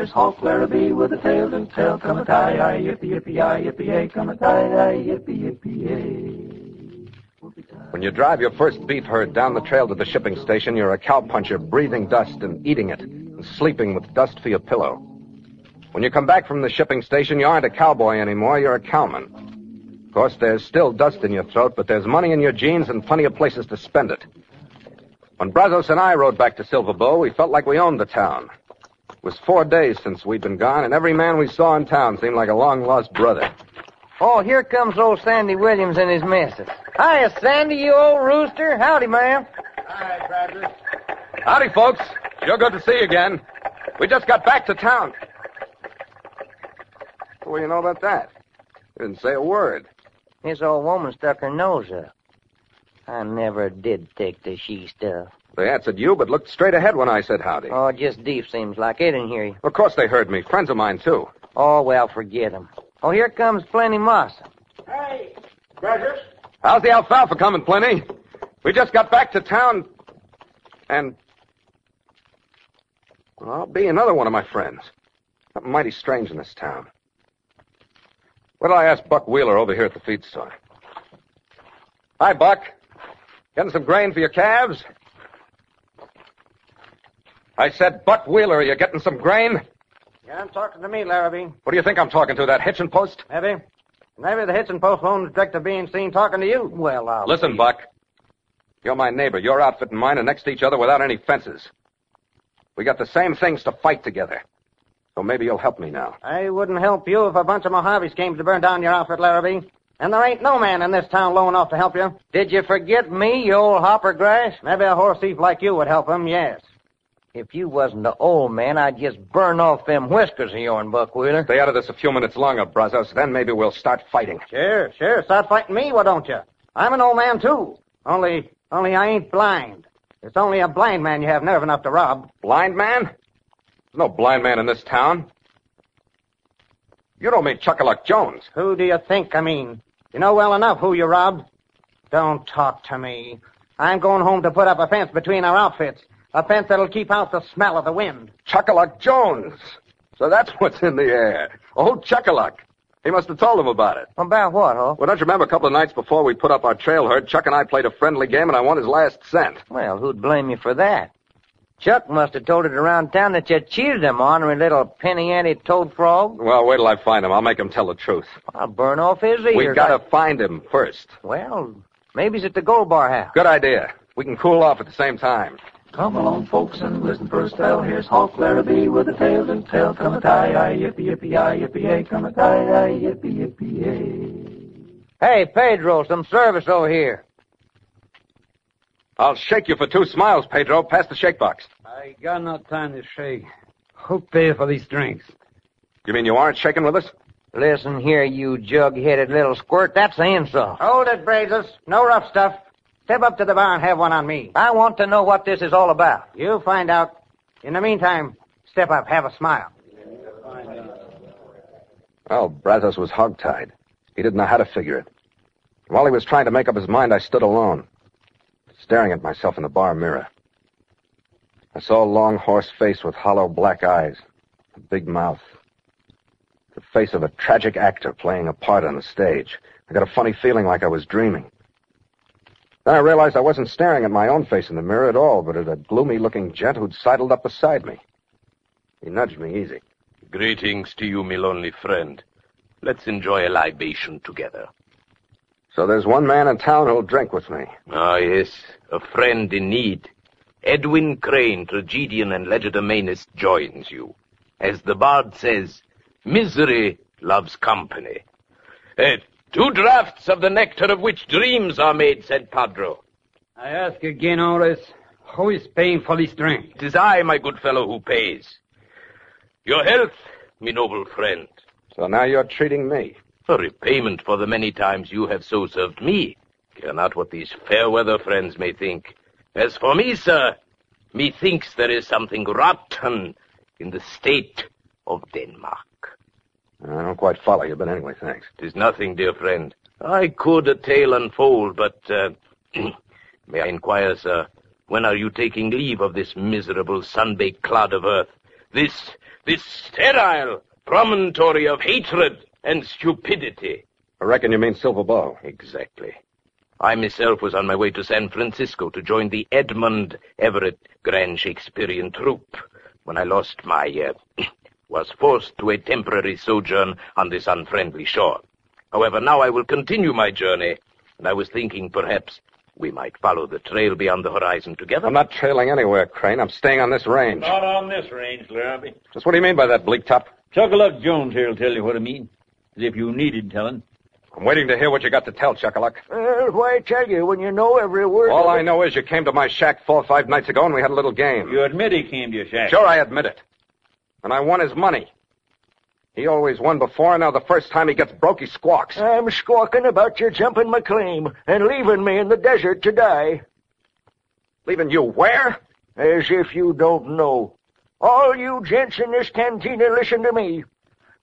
Here's Hawk Larrabee with a tale to tell. Come a tie, yi, yippee, yippee, yi, yippee, yay. Come a tie, yi, yippee, yippee, yay. When you drive your first beef herd down the trail to the shipping station, you're a cowpuncher breathing dust and eating it and sleeping with dust for your pillow. When you come back from the shipping station, you aren't a cowboy anymore, you're a cowman. Of course, there's still dust in your throat, but there's money in your jeans and plenty of places to spend it. When Brazos and I rode back to Silver Bow, we felt like we owned the town. It was four days since we'd been gone, and every man we saw in town seemed like a long-lost brother. Oh, here comes old Sandy Williams and his missus. Hiya, Sandy, you old rooster. Howdy, ma'am. Hi, Bradley. Howdy, folks. Sure good to see you again. We just got back to town. What do you know about that? You didn't say a word. This old woman stuck her nose up. I never did take the she stuff. They answered you, but looked straight ahead when I said howdy. Oh, just deep seems like. They didn't hear you. Of course they heard me. Friends of mine, too. Oh, well, forget 'em. Oh, here comes Plenty Moss. Hey, Brazos. How's the alfalfa coming, Plenty? We just got back to town, and... Well, I'll be another one of my friends. Something mighty strange in this town. What'll I ask Buck Wheeler over here at the feed store? Hi, Buck. Getting some grain for your calves? I said, Buck Wheeler, are you getting some grain? Yeah, I'm talking to me, Larrabee. What do you think I'm talking to, that hitching post? Maybe. Maybe the hitching post won't object to being seen talking to you. Well, I'll... Listen, Buck. You're my neighbor. Your outfit and mine are next to each other without any fences. We got the same things to fight together. So maybe you'll help me now. I wouldn't help you if a bunch of Mojaves came to burn down your outfit, Larrabee. And there ain't no man in this town low enough to help you. Did you forget me, you old hopper grass? Maybe a horse thief like you would help him, yes. If you wasn't the old man, I'd just burn off them whiskers of yourn, Buck Wheeler. Stay out of this a few minutes longer, Brazos. Then maybe we'll start fighting. Sure, sure. Start fighting me, why don't you? I'm an old man, too. Only, only I ain't blind. It's only a blind man you have nerve enough to rob. Blind man? There's no blind man in this town. You don't mean Chuckaluck Jones. Who do you think I mean? You know well enough who you robbed. Don't talk to me. I'm going home to put up a fence between our outfits. A fence that'll keep out the smell of the wind. Chuckaluck Jones. So that's what's in the air. Old Chuckaluck. He must have told him about it. About what, huh? Well, don't you remember a couple of nights before we put up our trail herd, Chuck and I played a friendly game and I won his last cent. Well, who'd blame you for that? Chuck must have told it around town that you cheated him, ornery little penny-ante toad frog. Well, wait till I find him. I'll make him tell the truth. I'll burn off his ears. We've gotta find him first. Well, maybe he's at the Gold Bar house. Good idea. We can cool off at the same time. Come along, folks, and listen for a spell. Here's Hawk Larrabee with a tale to tell. Come a tie, yi, yippee, yippee, yi, yippee, yay. Come a tie, yi, yippee, yippee, yay. Hey, Pedro, some service over here. I'll shake you for two smiles, Pedro. Pass the shake box. I got no time to shake. Who pay for these drinks? You mean you aren't shaking with us? Listen here, you jug-headed little squirt. That's the insult. Hold it, Brazos. No rough stuff. Step up to the bar and have one on me. I want to know what this is all about. You'll find out. In the meantime, step up, have a smile. Well, Brazos was hogtied. He didn't know how to figure it. While he was trying to make up his mind, I stood alone, staring at myself in the bar mirror. I saw a long horse face with hollow black eyes, a big mouth. The face of a tragic actor playing a part on the stage. I got a funny feeling like I was dreaming. Then I realized I wasn't staring at my own face in the mirror at all, but at a gloomy-looking gent who'd sidled up beside me. He nudged me easy. Greetings to you, my lonely friend. Let's enjoy a libation together. So there's one man in town who'll drink with me. Ah, yes, a friend in need. Edwin Crane, tragedian and legerdemainist, joins you. As the bard says, misery loves company. Uh, two draughts of the nectar of which dreams are made, said Pedro. I ask again, Horace, who is paying for this drink? It is I, my good fellow, who pays. Your health, me noble friend. So now you're treating me. A repayment for the many times you have so served me. Care not what these fair weather friends may think. As for me, sir, methinks there is something rotten in the state of Denmark. I don't quite follow you, but anyway, thanks. Tis nothing, dear friend. I could a tale unfold, but uh, may I inquire, sir, when are you taking leave of this miserable sun-baked clod of earth? This, this sterile promontory of hatred and stupidity. I reckon you mean Silver Bow. Exactly. I myself was on my way to San Francisco to join the Edmund Everett Grand Shakespearean troupe when I lost my, uh, was forced to a temporary sojourn on this unfriendly shore. However, now I will continue my journey, and I was thinking perhaps we might follow the trail beyond the horizon together. I'm not trailing anywhere, Crane. I'm staying on this range. Not on this range, Larrabee. Just what do you mean by that, Bleak Top? Chuckaluck Jones here will tell you what I mean. As if you needed telling. I'm waiting to hear what you got to tell, Chuckaluck. Well, why tell you when you know every word? All of I it? know is you came to my shack four or five nights ago and we had a little game. You admit he came to your shack. Sure, I admit it. And I won his money. He always won before, and now the first time he gets broke, he squawks. I'm squawking about your jumping my claim and leaving me in the desert to die. Leaving you where? As if you don't know. All you gents in this cantina listen to me.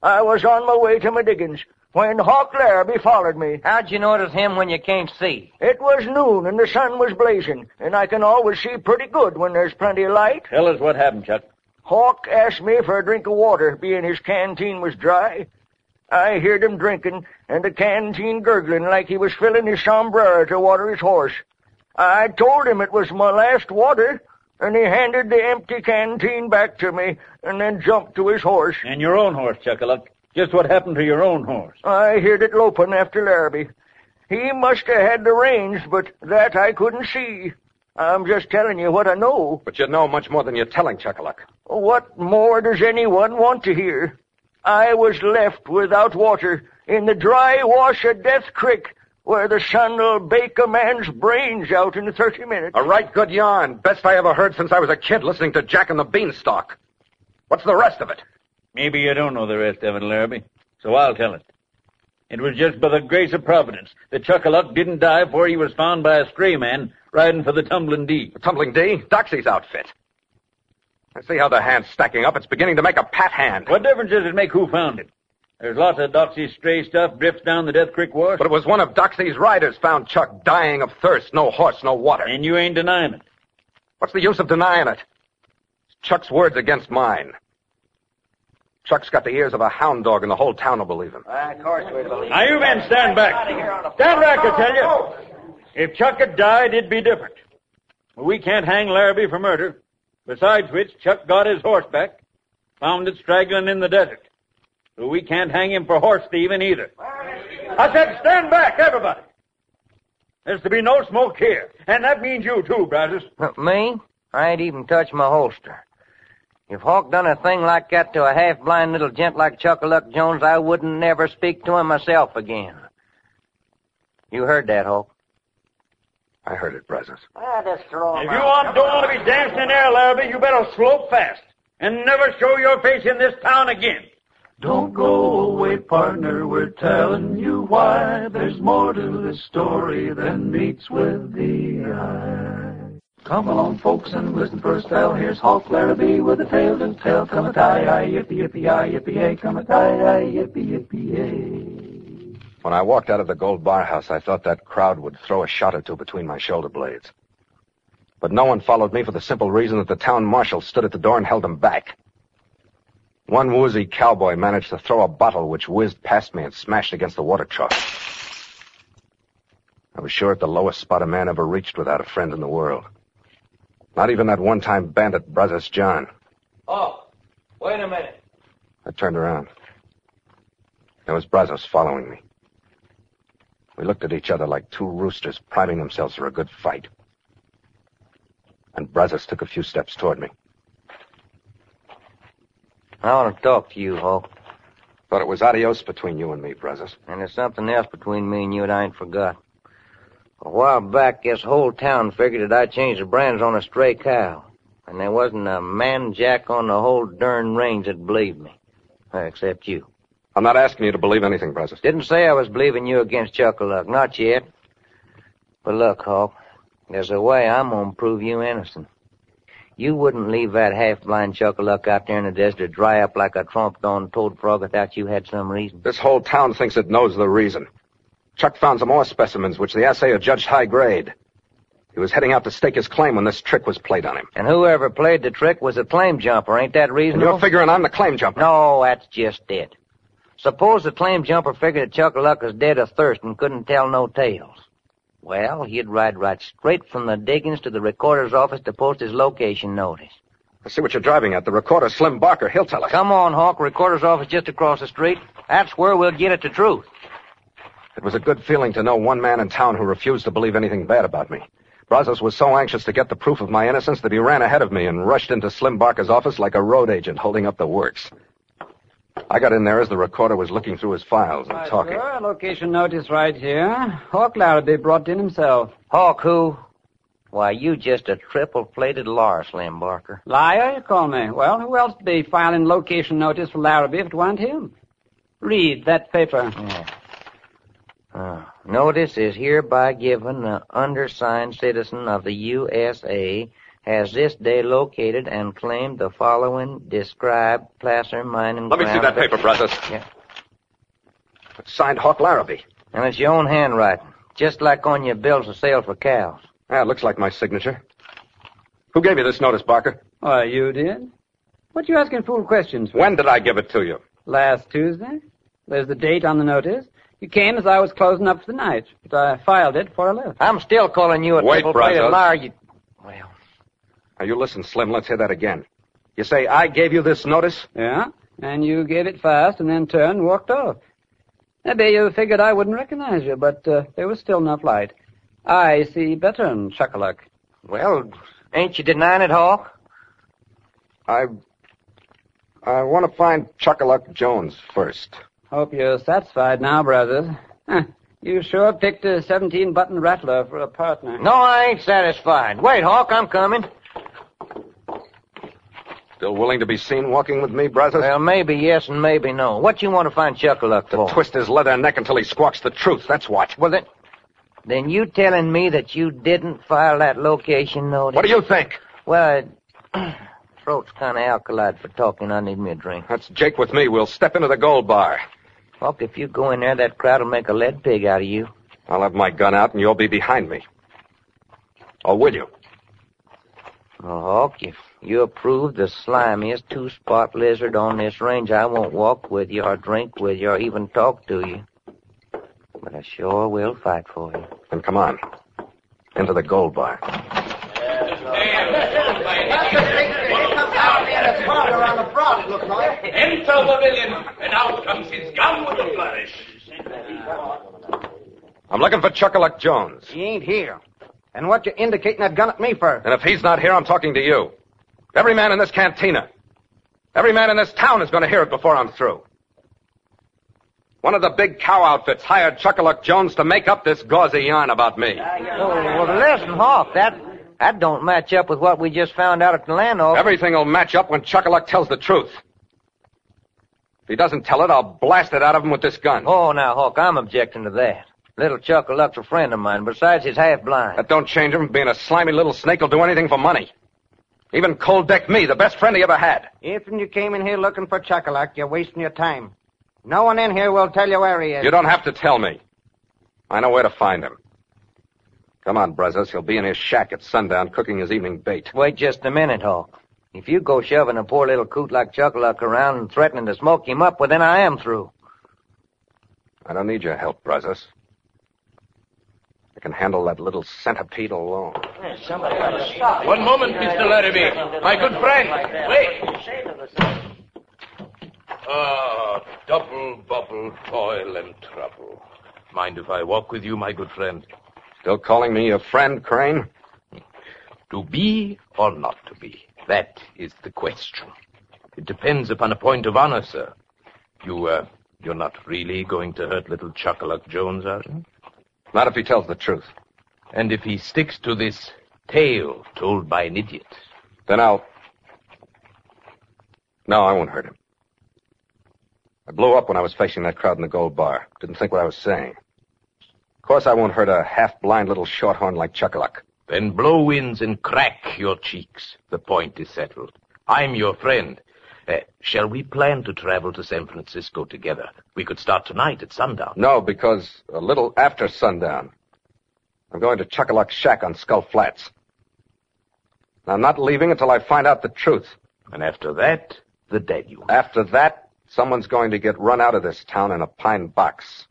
I was on my way to my diggings when Hawk Larrabee followed me. How'd you notice him when you can't see? It was noon and the sun was blazing, and I can always see pretty good when there's plenty of light. Tell us what happened, Chuck. Hawk asked me for a drink of water, being his canteen was dry. I heard him drinking, and the canteen gurgling like he was filling his sombrero to water his horse. I told him it was my last water, and he handed the empty canteen back to me, and then jumped to his horse. And your own horse, Chuckaluck. Just what happened to your own horse. I heard it loping after Larrabee. He must have had the reins, but that I couldn't see. I'm just telling you what I know. But you know much more than you're telling, Chuckaluck. What more does anyone want to hear? I was left without water in the dry wash of Death Creek, where the sun'll bake a man's brains out in thirty minutes. A right good yarn. Best I ever heard since I was a kid listening to Jack and the Beanstalk. What's the rest of it? Maybe you don't know the rest of it, Larrabee. So I'll tell it. It was just by the grace of Providence that Chuckaluck didn't die before he was found by a stray man riding for the Tumbling D. The Tumbling D? Doxy's outfit. I see how the hand's stacking up. It's beginning to make a pat hand. What difference does it make who found it? There's lots of Doxy's stray stuff drifts down the Death Creek wash. But it was one of Doxy's riders found Chuck dying of thirst. No horse, no water. And you ain't denying it. What's the use of denying it? Chuck's words against mine. Chuck's got the ears of a hound dog, and the whole town will believe him. of course we believe. Now you men stand back. Stand back, I tell you. If Chuck had died, it'd be different. But we can't hang Larrabee for murder. Besides which, Chuck got his horse back, found it straggling in the desert. So we can't hang him for horse thieving either. I said stand back, everybody. There's to be no smoke here. And that means you too, Brazos. Me? I ain't even touched my holster. If Hawk done a thing like that to a half-blind little gent like Chuckaluck Jones, I wouldn't never speak to him myself again. You heard that, Hawk? I heard it, Brazos. Ah, just throw If you want, don't want to be dancing there, air, Larrabee, you better slope fast. And never show your face in this town again. Don't go away, partner. We're telling you why. There's more to this story than meets with the eye. Come along, folks, and listen for a spell. Here's Hawk Larrabee with a tale to tell. Come a tie, aye, yippee, yippee, aye, yippee, yay. Come a tie, aye, yippee, yippee, yay. When I walked out of the Gold Bar House, I thought that crowd would throw a shot or two between my shoulder blades. But no one followed me for the simple reason that the town marshal stood at the door and held them back. One woozy cowboy managed to throw a bottle which whizzed past me and smashed against the water trough. I was sure at the lowest spot a man ever reached without a friend in the world. Not even that one-time bandit, Brazos John. Oh, wait a minute. I turned around. There was Brazos following me. We looked at each other like two roosters priming themselves for a good fight. And Brazos took a few steps toward me. I want to talk to you, Hawk. Thought it was adios between you and me, Brazos. And there's something else between me and you that I ain't forgot. A while back, this whole town figured that I changed the brands on a stray cow. And there wasn't a man jack on the whole darn range that believed me. Except you. I'm not asking you to believe anything, Brazos. Didn't say I was believing you against Chuckaluck. Not yet. But look, Hawk, there's a way I'm gonna prove you innocent. You wouldn't leave that half-blind Chuckaluck out there in the desert to dry up like a tromped-on toad frog without you had some reason. This whole town thinks it knows the reason. Chuck found some more specimens, which the assayer judged high grade. He was heading out to stake his claim when this trick was played on him. And whoever played the trick was a claim jumper. Ain't that And reasonable? you're figuring I'm the claim jumper. No, that's just it. Suppose the claim jumper figured that Chuckaluck was dead of thirst and couldn't tell no tales. Well, he'd ride right straight from the diggings to the recorder's office to post his location notice. I see what you're driving at. The recorder, Slim Barker, he'll tell us. Come on, Hawk. Recorder's office just across the street. That's where we'll get at the truth. It was a good feeling to know one man in town who refused to believe anything bad about me. Brazos was so anxious to get the proof of my innocence that he ran ahead of me and rushed into Slim Barker's office like a road agent holding up the works. I got in there as the recorder was looking through his files and Right, talking. sir. Location notice right here. Hawk Larrabee brought in himself. Hawk who? Why, you just a triple-plated liar, Slim Barker. Liar, you call me. Well, who else would be filing location notice for Larrabee if it weren't him? Read that paper. Uh, notice is hereby given the undersigned citizen of the USA has this day located and claimed the following described placer mining Let me see that paper, Brazos. Yeah. It's signed Hawk Larrabee. And it's your own handwriting, just like on your bills of sale for cows. Yeah, it looks like my signature. Who gave you this notice, Barker? Why, you did? What you asking fool questions for? When did I give it to you? Last Tuesday. There's the date on the notice. You came as I was closing up for the night, but I filed it for a left. I'm still calling you a Wait, triple-plated Brazos. liar. You... Well, Now, you listen, Slim. Let's hear that again. You say I gave you this notice? Yeah? And you gave it fast and then turned and walked off. Maybe you figured I wouldn't recognize you, but uh, there was still enough light. I see better than Chuckaluck. well, ain't you denying it, Hawk? I. I want to find Chuckaluck Jones first. Hope you're satisfied now, brothers. Huh, you sure picked a 17-button rattler for a partner. No, I ain't satisfied. Wait, Hawk, I'm coming. Still willing to be seen walking with me, Brazos? Well, maybe yes and maybe no. What you want to find Chuckaluck for? To twist his leather neck until he squawks the truth. That's what. Well, then, then you telling me that you didn't file that location notice? What do you think? Well, it, throat's kind of alkalized for talking. I need me a drink. That's Jake with me. We'll step into the gold bar. Hawk, if you go in there, that crowd will make a lead pig out of you. I'll have my gun out and you'll be behind me. Or will you? Well, Hawk, if you approve the slimiest two-spot lizard on this range, I won't walk with you or drink with you or even talk to you. But I sure will fight for you. Then come on. Into the gold bar. Enter the villain, and out comes his gun with a flourish. I'm looking for Chuckaluck Jones. He ain't here. And what you indicating that gun at me for? And if he's not here, I'm talking to you. Every man in this cantina. Every man in this town is going to hear it before I'm through. One of the big cow outfits hired Chuckaluck Jones to make up this gauzy yarn about me. Oh, well, listen, Hawk, that that don't match up with what we just found out at the land office. Everything will match up when Chuckaluck tells the truth. If he doesn't tell it, I'll blast it out of him with this gun. Oh, now, Hawk, I'm objecting to that. Little Chuckaluck's a friend of mine. Besides, he's half blind. That don't change him from being a slimy little snake who'll do anything for money. Even cold deck me, the best friend he ever had. If you came in here looking for Chuckaluck, you're wasting your time. No one in here will tell you where he is. You don't have to tell me. I know where to find him. Come on, Brazos. He'll be in his shack at sundown cooking his evening bait. Wait just a minute, Hawk. If you go shoving a poor little coot like Chuckaluck around and threatening to smoke him up, well, then I am through. I don't need your help, Brazos. I can handle that little centipede alone. One moment, Mr. Larrabee. My good friend. Wait. Ah, double bubble, toil and trouble. Mind if I walk with you, my good friend? Still calling me your friend, Crane? To be or not to be? That is the question. It depends upon a point of honor, sir. You, uh, you're not really going to hurt little Chuckaluck Jones, are you? Not if he tells the truth. And if he sticks to this tale told by an idiot? Then I'll. No, I won't hurt him. I blew up when I was facing that crowd in the gold bar. Didn't think what I was saying. Of course, I won't hurt a half-blind little shorthorn like Chuckaluck. Then blow winds and crack your cheeks. The point is settled. I'm your friend. Uh, shall we plan to travel to San Francisco together? We could start tonight at sundown. No, because a little after sundown, I'm going to Chuckaluck's shack on Skull Flats. And I'm not leaving until I find out the truth. And after that, the deluge. After that, someone's going to get run out of this town in a pine box.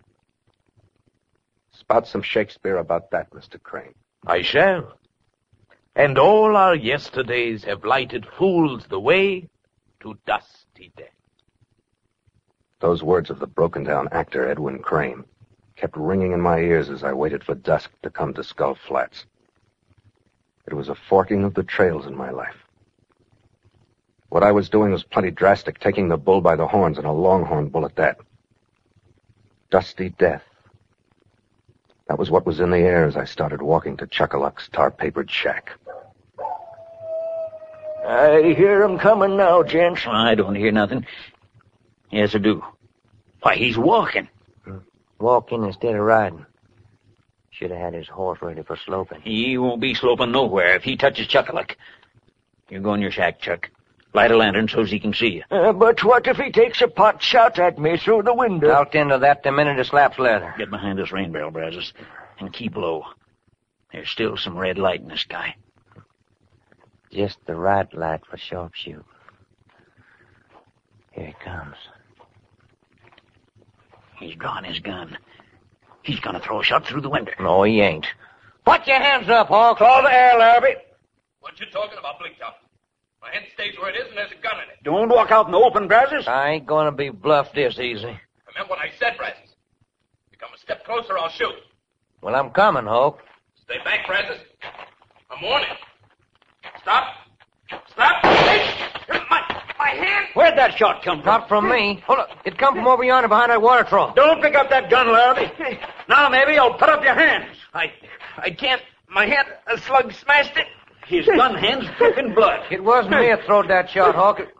Spout some Shakespeare about that, Mr. Crane. I shall. And all our yesterdays have lighted fools the way to dusty death. Those words of the broken down actor, Edwin Crane, kept ringing in my ears as I waited for dusk to come to Skull Flats. It was a forking of the trails in my life. What I was doing was plenty drastic, taking the bull by the horns and a longhorn bull at that. Dusty death. That was what was in the air as I started walking to Chuckaluck's tar-papered shack. I hear him coming now, gents. I don't hear nothing. Yes, I do. Why, he's walking. Walking instead of riding. Should have had his horse ready for sloping. He won't be sloping nowhere if he touches Chuckaluck. You go in your shack, Chuck. Light a lantern so's he can see you. Uh, but what if he takes a pot shot at me through the window? Out into that the minute he slaps leather. Get behind this rain barrel, Brazos, and keep low. There's still some red light in the sky. Just the right light for sharpshoot. Here he comes. He's drawn his gun. He's gonna throw a shot through the window. No, he ain't. Put your hands up, Hawk. Call the air, Larrabee. What you talking about, Blinktop? My head stays where it is and there's a gun in it. Don't walk out in the open, Brazos. I ain't gonna be bluffed this easy. Remember what I said, Brazos. If you come a step closer, I'll shoot. Well, I'm coming, Hawk. Stay back, Brazos. I'm warning. Stop. Stop. Hey, my, my hand. Where'd that shot come from? Not from me. Hold up. It come from over yonder behind that water trough. Don't pick up that gun, Larry. Now maybe you'll put up your hands. I, I can't. My hand, a slug smashed it. His gun hand's dripping blood. It wasn't me that throwed that shot, Hawk. It-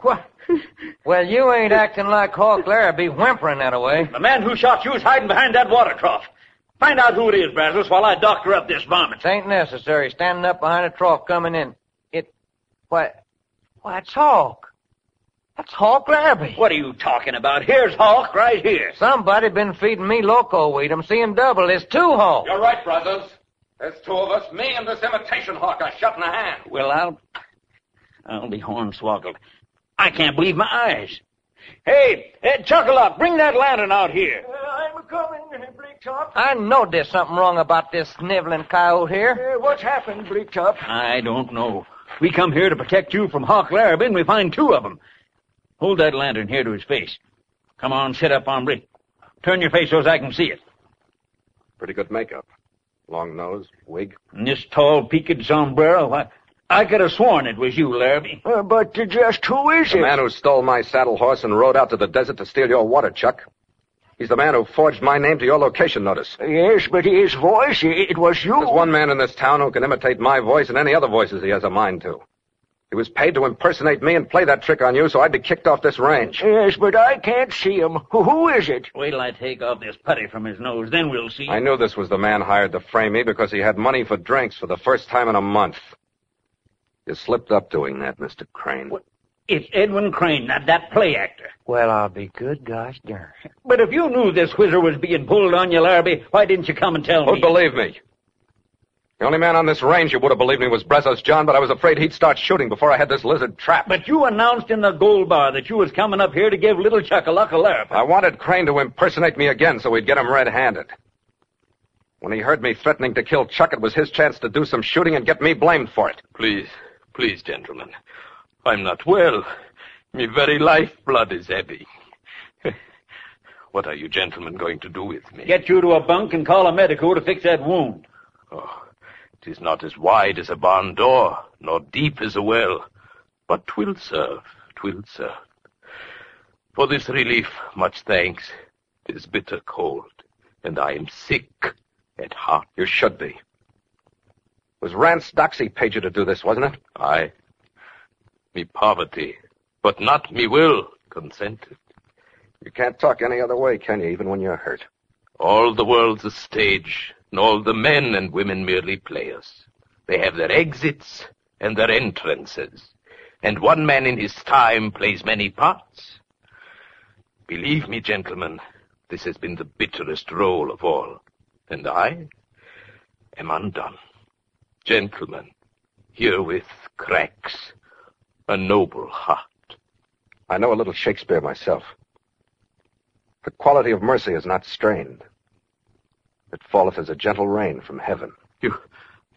What? Well, you ain't acting like Hawk Larrabee whimpering that away. The man who shot you is hiding behind that water trough. Find out who it is, Brazos, while I doctor up this vomit. It ain't necessary. Standing up behind a trough coming in. It. Why. Why, it's Hawk. That's Hawk Larrabee. What are you talking about? Here's Hawk right here. Somebody been feeding me loco weed. I'm seeing double. There's two Hawks. You're right, Brazos. There's two of us, me and this imitation hawk I shot in the hand. Well, I'll. I'll be hornswoggled. I can't believe my eyes. Hey, Ed Chuckaluck, bring that lantern out here. I'm coming, Bleaktop. I know there's something wrong about this sniveling coyote here. Uh, what's happened, Bleaktop? I don't know. We come here to protect you from Hawk Larrabee, and we find two of them. Hold that lantern here to his face. Come on, sit up, hombre. Turn your face so as I can see it. Pretty good makeup. Long nose, wig. And this tall, peaked sombrero, I, I could have sworn it was you, Larrabee. Uh, but just who is The it? The man who stole my saddle horse and rode out to the desert to steal your water, Chuck. He's the man who forged my name to your location notice. Yes, but his voice, it, it was you. There's one man in this town who can imitate my voice and any other voices he has a mind to. He was paid to impersonate me and play that trick on you, so I'd be kicked off this range. Yes, but I can't see him. Who, who is it? Wait till I take off this putty from his nose, then we'll see. I knew this was the man hired to frame me because he had money for drinks for the first time in a month. You slipped up doing that, Mr. Crane. It's Edwin Crane, that, that play actor. Well, I'll be good gosh darn. But if you knew this whizzer was being pulled on you, Larrabee, why didn't you come and tell Who'd me? believe me? The only man on this range who would have believed me was Brazos John, but I was afraid he'd start shooting before I had this lizard trapped. But you announced in the gold bar that you was coming up here to give little Chuckaluck a Larrabee. I wanted Crane to impersonate me again so we'd get him red-handed. When he heard me threatening to kill Chuck, it was his chance to do some shooting and get me blamed for it. Please, please, gentlemen. I'm not well. Me very lifeblood is ebbing. what are you gentlemen going to do with me? Get you to a bunk and call a medico to fix that wound. Oh, it is not as wide as a barn door, nor deep as a well, but twill serve. will serve. For this relief, much thanks. It is bitter cold, and I am sick at heart. You should be. It was Rance Doxy paid you to do this, wasn't it? I, me poverty, but not me will, consented. You can't talk any other way, can you, even when you're hurt? All the world's a stage, and all the men and women merely players. They have their exits and their entrances, and one man in his time plays many parts. Believe me, gentlemen, this has been the bitterest role of all, and I am undone. Gentlemen, herewith cracks a noble heart. I know a little Shakespeare myself. The quality of mercy is not strained. It falleth as a gentle rain from heaven. You,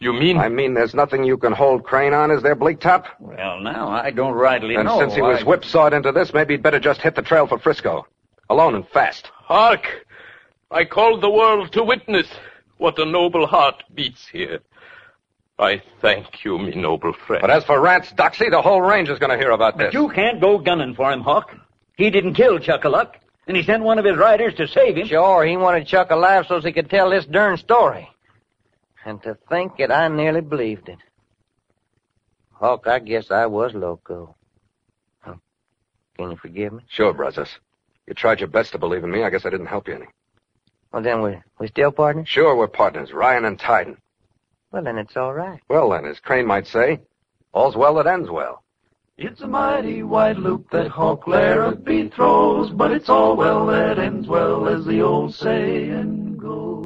you mean? I mean there's nothing you can hold Crane on, is there, Bleak Top? Well, now, I don't rightly And know. And since he was I- whipsawed into this, maybe he'd better just hit the trail for Frisco. Alone and fast. Hark! I call the world to witness what a noble heart beats here. I thank you, me noble friend. But as for Rance Doxy, the whole range is going to hear about this. But you can't go gunning for him, Hawk. He didn't kill Chuckaluck, and he sent one of his riders to save him. Sure, he wanted Chuck alive so he could tell this darn story. And to think it, I nearly believed it. Hawk, I guess I was loco. Huh. Can you forgive me? Sure, Brazos. You tried your best to believe in me. I guess I didn't help you any. Well, then we we still partners? Sure, we're partners, Ryan and Tyden. Well, then it's all right. Well, then, as Crane might say, all's well that ends well. It's a mighty wide loop that Hawk Larrabee throws, but it's all well that ends well, as the old saying